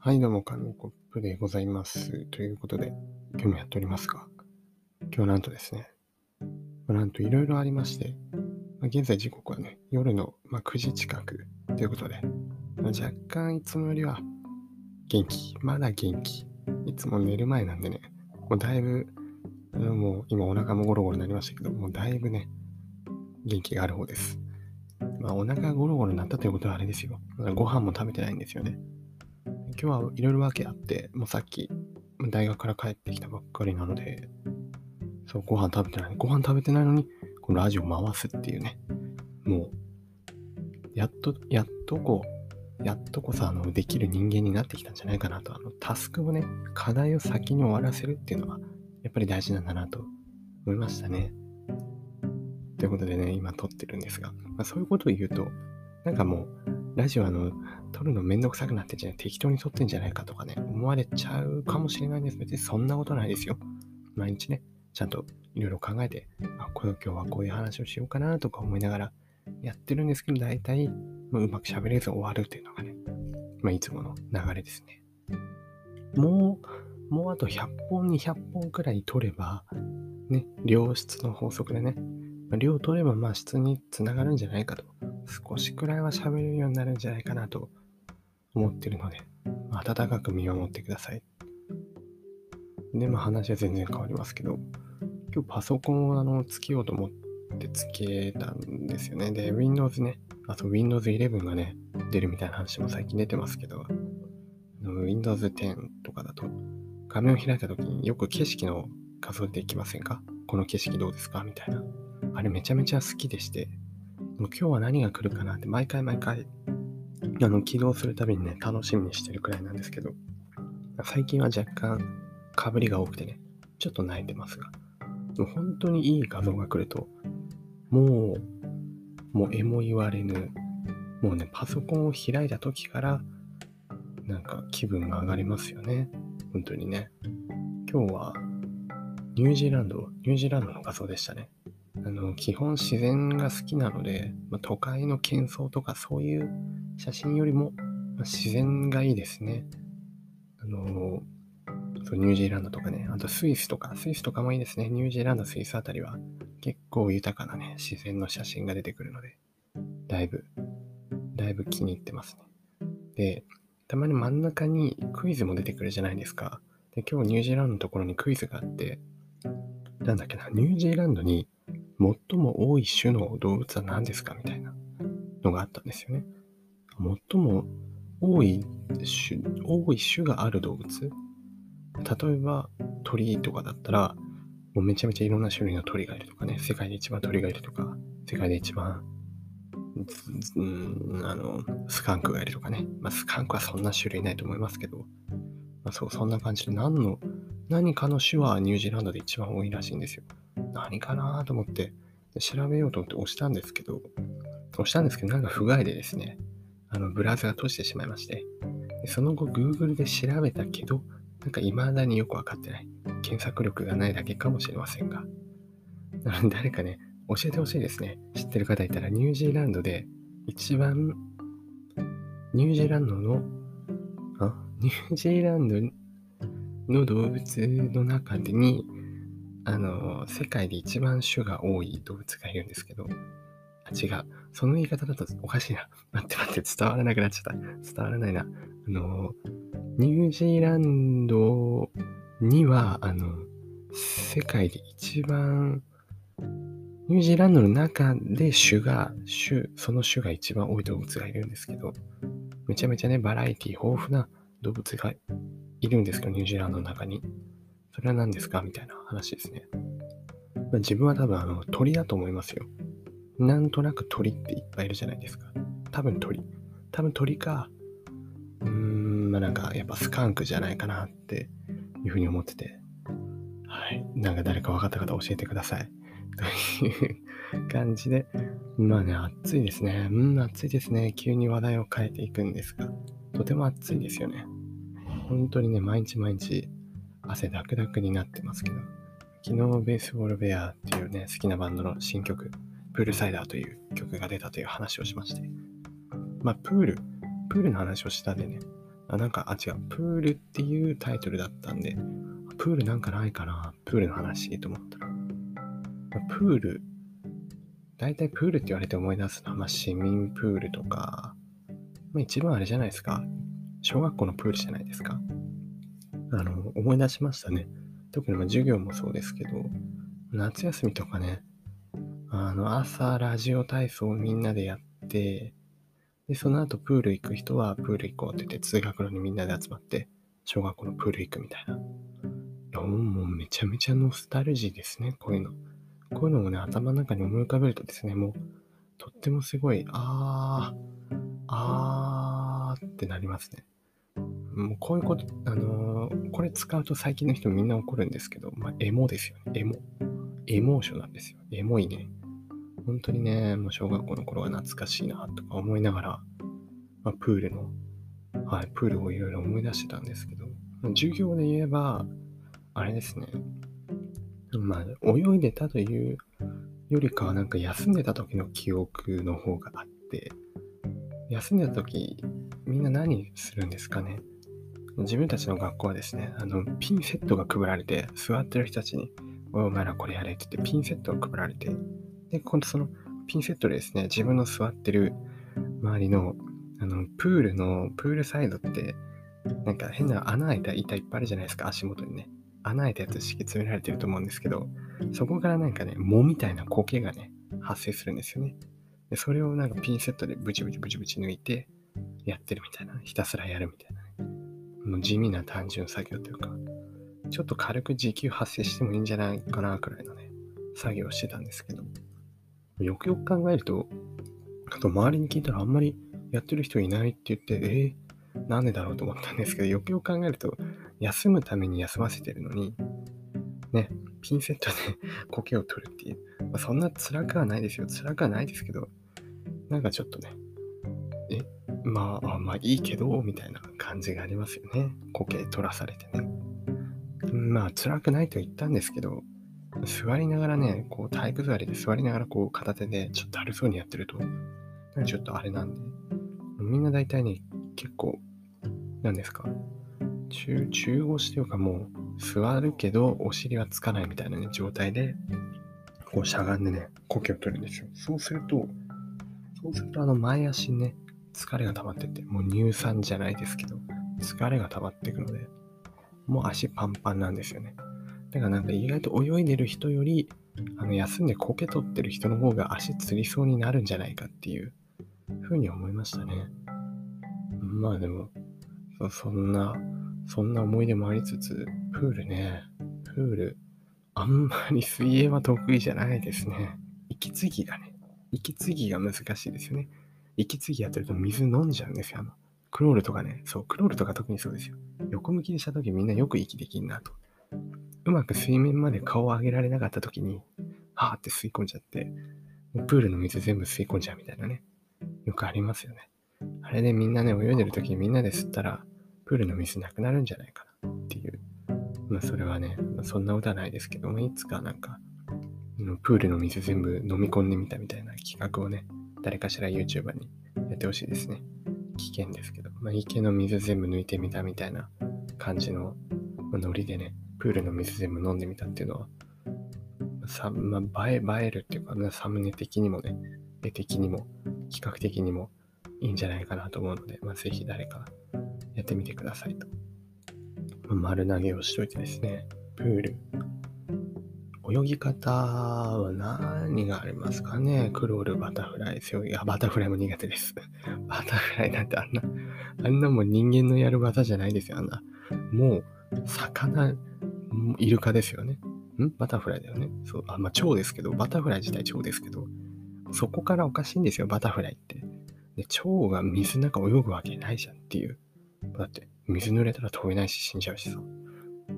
はい、どうも、紙コップでございます。ということで、今日もやっておりますが、今日なんとですね、なんといろいろありまして、まあ現在時刻はね、夜の、まあ、9時近くということで、まあ若干いつもよりは元気、まだ元気。いつも寝る前なんでね、もうだいぶ、あのもう今お腹もゴロゴロになりましたけど、もうだいぶね、元気がある方です。まあお腹ゴロゴロになったということはあれですよ。ご飯も食べてないんですよね。今日はいろいろ訳あって、もうさっき大学から帰ってきたばっかりなので、そう、ご飯食べてない。ご飯食べてないのに、このラジオ回すっていうね。もう、やっと、やっとこう、やっとこさ、あの、できる人間になってきたんじゃないかなと。あの、タスクをね、課題を先に終わらせるっていうのは、やっぱり大事なんだなと思いましたね。ということでね、今撮ってるんですが、まあ、そういうことを言うと、なんかもう、ラジオあの、撮るのめんどくさくなってんじゃない？適当に撮ってんじゃないかとかね、思われちゃうかもしれないんです。別にそんなことないですよ。毎日ね、ちゃんといろいろ考えて、あ、今日はこういう話をしようかなとか思いながらやってるんですけど、大体、まあ、うまく喋れず終わるっていうのがね、まあ、いつもの流れですね。もう、もうあと100本、200本くらい取れば、ね、量質の法則でね、ま量取ればまあ質につながるんじゃないかと、少しくらいは喋れるようになるんじゃないかなと思ってるので、温かく見守ってください。で、まあ話は全然変わりますけど、今日パソコンをあのつけようと思ってつけたんですよね。で、Windows ね、あと Windows 11がね、出るみたいな話も最近出てますけど、Windows 10とかだと、画面を開いた時によく景色の画像できませんか？この景色どうですか？みたいな。あれめちゃめちゃ好きでして、今日は何が来るかなって毎回毎回あの起動するたびにね楽しみにしてるくらいなんですけど最近は若干かぶりが多くてねちょっと泣いてますがでも本当にいい画像が来るともうもうえも言われぬもうねパソコンを開いた時からなんか気分が上がりますよね。本当にね。今日はニュージーランドニュージーランドの画像でしたねあの基本自然が好きなので、まあ、都会の喧騒とかそういう写真よりも、まあ自然がいいですね。あのそうニュージーランドとかね、あとスイスとか、スイスとかもいいですね。ニュージーランド、スイスあたりは結構豊かなね、自然の写真が出てくるので、だいぶ、だいぶ気に入ってますね。で、たまに真ん中にクイズも出てくるじゃないですか。で、今日ニュージーランドのところにクイズがあって、なんだっけな、ニュージーランドに最も多い種の動物は何ですか？みたいなのがあったんですよね。最も多い種、多い種がある動物？例えば鳥とかだったら、もうめちゃめちゃいろんな種類の鳥がいるとかね、世界で一番鳥がいるとか、世界で一番、うん、あの、スカンクがいるとかね。まあ、スカンクはそんな種類ないと思いますけど、まあ、そう、そんな感じで何の、何かの種はニュージーランドで一番多いらしいんですよ。何かなと思って調べようと思って押したんですけど、押したんですけど、なんか不具合でですね、あのブラウザが閉じてしまいまして、その後 Google で調べたけど、なんか未だによくわかってない。検索力がないだけかもしれませんが。なので誰かね、教えてほしいですね。知ってる方いたら、ニュージーランドで一番、ニュージーランドの、あニュージーランドの動物の中でに、あの、世界で一番種が多い動物がいるんですけど、あ、違う。その言い方だとおかしいな。待って待って、伝わらなくなっちゃった。伝わらないな。あの、ニュージーランドには、あの、世界で一番、ニュージーランドの中で種が、種、その種が一番多い動物がいるんですけど、めちゃめちゃね、バラエティ豊富な動物がいるんですけど、ニュージーランドの中に。それは何ですか？みたいな話ですね。まあ自分は多分あの鳥だと思いますよ。なんとなく鳥っていっぱいいるじゃないですか。多分鳥。多分鳥か、うーん、まあなんかやっぱスカンクじゃないかなっていうふうに思ってて。はい。なんか誰か分かった方教えてください。という感じで、まあね、暑いですね。うん、暑いですね。急に話題を変えていくんですが、とても暑いですよね。本当にね、毎日毎日汗ダクダクになってますけど、昨日ベースボールベアっていうね、好きなバンドの新曲、プールサイダーという曲が出たという話をしまして、まあ、プール、プールの話をしたでね、あ、なんか、あ、違う、プールっていうタイトルだったんで、プールなんかないかな、プールの話と思ったら。プール、大体プールって言われて思い出すのは、まあ、市民プールとか、まあ、一番あれじゃないですか。小学校のプールじゃないですか。あの、思い出しましたね。特にま授業もそうですけど、夏休みとかね、あの、朝ラジオ体操をみんなでやって、で、その後プール行く人はプール行こうって言って通学路にみんなで集まって、小学校のプール行くみたいな。もうめちゃめちゃノスタルジーですね、こういうの。こういうのもね、頭の中に思い浮かべるとですね、もう、とってもすごい、あー、あーってなりますね。もうこういうこと、あのー、これ使うと最近の人みんな怒るんですけど、まあ、エモですよね。エモ。エモーションなんですよ。エモいね。本当にね、もう小学校の頃は懐かしいなとか思いながら、まあ、プールの、はい、プールをいろいろ思い出してたんですけど、授業で言えば、あれですね、まあ、泳いでたというよりかは、なんか休んでた時の記憶の方があって、休んでた時、みんな何するんですかね？自分たちの学校はですね、あの、ピンセットが配られて、座ってる人たちに、お、お前らこれやれって言って、ピンセットが配られて、で、今度そのピンセットでですね、自分の座ってる周りの、あの、プールの、プールサイドって、なんか変な穴開いた板いっぱいあるじゃないですか、足元にね。穴開いたやつ敷き詰められてると思うんですけど、そこからなんかね、藻みたいな苔がね、発生するんですよね。で、それをなんかピンセットでブチブチブチブチ抜いて、やってるみたいな、ひたすらやるみたいな、ね。もう地味な単純作業というか、ちょっと軽く時給発生してもいいんじゃないかなくらいのね、作業をしてたんですけど、よくよく考えると、あと周りに聞いたらあんまりやってる人いないって言って、えー、なんでだろうと思ったんですけど、よくよく考えると、休むために休ませてるのに、ね、ピンセットで 苔を取るっていう、まあ、そんな辛くはないですよ。辛くはないですけど、なんかちょっとね、まあ、まあいいけど、みたいな感じがありますよね。苔取らされてね。まあ辛くないと言ったんですけど、座りながらね、こう体育座りで座りながらこう片手でちょっとだるそうにやってると、ちょっとあれなんで、みんな大体ね、結構、何ですか、中、中腰というかもう座るけどお尻はつかないみたいなね、状態で、こうしゃがんでね、苔を取るんですよ。そうすると、そうするとあの前足ね、疲れが溜まってって、もう乳酸じゃないですけど、疲れが溜まっていくので、もう足パンパンなんですよね。だからなんか意外と泳いでる人より、あの休んでコケ取ってる人の方が足つりそうになるんじゃないかっていうふうに思いましたね。まあでも、そそんな、そんな思い出もありつつ、プールね、プール、あんまり水泳は得意じゃないですね。息継ぎがね、息継ぎが難しいですよね。息継ぎやってると水飲んじゃうんですよ。あの、クロールとかね、そう、クロールとか特にそうですよ。横向きにした時みんなよく息できんなと。うまく水面まで顔を上げられなかった時に、はーって吸い込んじゃって、もうプールの水全部吸い込んじゃうみたいなね。よくありますよね。あれでみんなね、泳いでる時にみんなで吸ったら、プールの水なくなるんじゃないかなっていう。まあそれはね、まあ、そんなことはないですけども、いつかなんか、プールの水全部飲み込んでみたみたいな企画をね、誰かしら YouTuber にやってほしいですね。危険ですけど、まあ、池の水全部抜いてみたみたいな感じのノリでね、プールの水全部飲んでみたっていうのは、さまあ、映え、映えるっていうか、ねサムネ的にもね、絵的にも、比較的にもいいんじゃないかなと思うので、まあ、ぜひ誰かやってみてくださいと。まあ、丸投げをしといてですね、プール。泳ぎ方は何がありますかね？クロール、バタフライ、背泳ぎ。あ、バタフライも苦手です。バタフライなんてあんな、あんなもん人間のやる技じゃないですよ、あんな。もう、魚、イルカですよね。ん？バタフライだよね。そう。あ、まあ、蝶ですけど、バタフライ自体蝶ですけど、そこからおかしいんですよ、バタフライって。で、蝶が水の中泳ぐわけないじゃんっていう。だって、水濡れたら飛べないし死んじゃうしさ。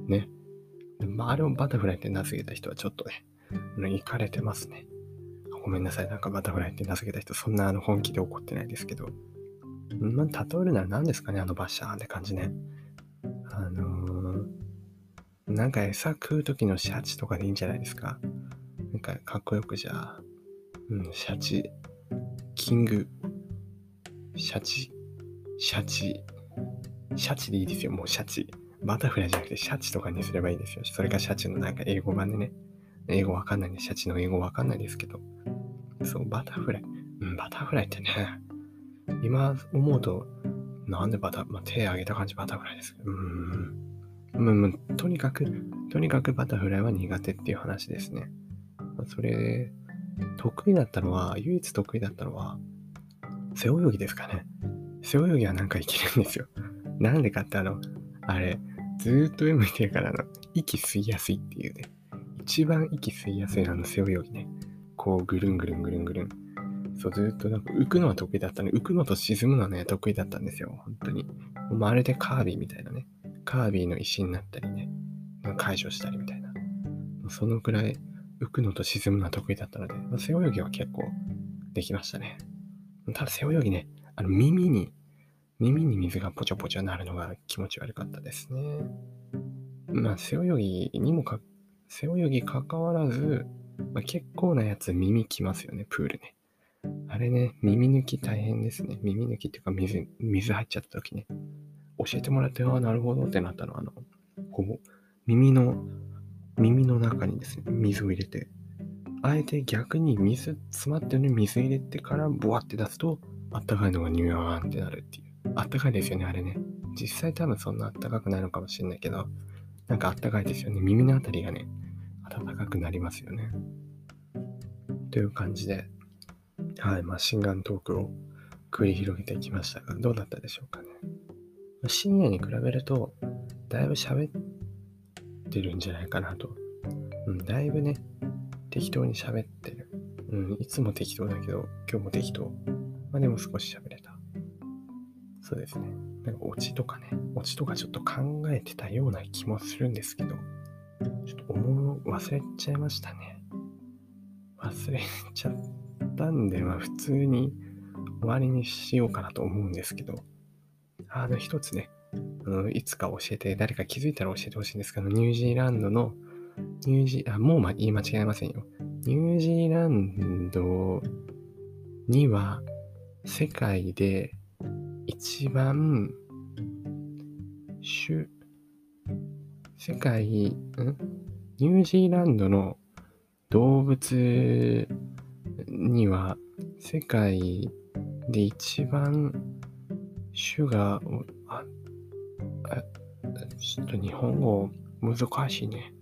ね。まあ、あれをバタフライって名付けた人はちょっとね、行かれてますね。ごめんなさい。なんかバタフライって名付けた人、そんなあの本気で怒ってないですけど。まあ、例えるなら何ですかね、あのバッシャーって感じね。あのー、なんか餌食う時のシャチとかでいいんじゃないですか。なんかかっこよくじゃあ、うん、シャチ、キング、シャチ、シャチ、シャチでいいですよ、もうシャチ。バタフライじゃなくてシャチとかにすればいいですよ。それかシャチのなんか英語版でね。英語わかんないんで、シャチの英語わかんないですけど。そう、バタフライ。うん、バタフライってね、今思うと、なんでバタ、まあ、手上げた感じバタフライです。うん。うん、とにかく、とにかくバタフライは苦手っていう話ですね。それ、得意だったのは、唯一得意だったのは、背泳ぎですかね。背泳ぎはなんかいけるんですよ。なんでかってあの、あれ、ずーっと上向いてるから、の、息吸いやすいっていうね。一番息吸いやすいあの背泳ぎね。こう、ぐるんぐるんぐるんぐるん。そう、ずっとなんか浮くのは得意だったね。浮くのと沈むのはね、得意だったんですよ。本当に。まるでカービィみたいなね。カービィの石になったりね。解除したりみたいな。そのくらい浮くのと沈むのは得意だったので、まあ、背泳ぎは結構できましたね。ただ背泳ぎね、あの耳に、耳に水がポチョポチョなるのが気持ち悪かったですね。まあ背泳ぎにもか、背泳ぎ関わらず、まあ、結構なやつ耳きますよね、プールね。あれね、耳抜き大変ですね。耳抜きっていうか水、水入っちゃった時ね。教えてもらって、ああ、なるほどってなったのは、あの、ほぼ耳の、耳の中にですね、水を入れて、あえて逆に水、詰まってるのに水入れてからボワって出すと、あったかいのがニュアーンってなるっていう。あったかいですよね、あれね。実際多分そんなあったかくないのかもしれないけど、なんかあったかいですよね。耳のあたりがね、暖かくなりますよね。という感じで、はい、マシンガントークを繰り広げてきましたが、どうだったでしょうかね。深夜に比べると、だいぶ喋ってるんじゃないかなと。うん、だいぶね、適当に喋ってる。うん、いつも適当だけど、今日も適当。まあでも少し喋れ。そうですね。なんかオチとかね、オチとかちょっと考えてたような気もするんですけど、ちょっと思う、忘れちゃいましたね。忘れちゃったんで、まあ普通に終わりにしようかなと思うんですけど、あの一つね、あのいつか教えて、誰か気づいたら教えてほしいんですけど、ニュージーランドの、ニュージー、あ、もう、ま、言い間違えませんよ。ニュージーランドには、世界で一番、種、世界、ん？ニュージーランドの動物には世界で一番種が、あ、ちょっと日本語難しいね。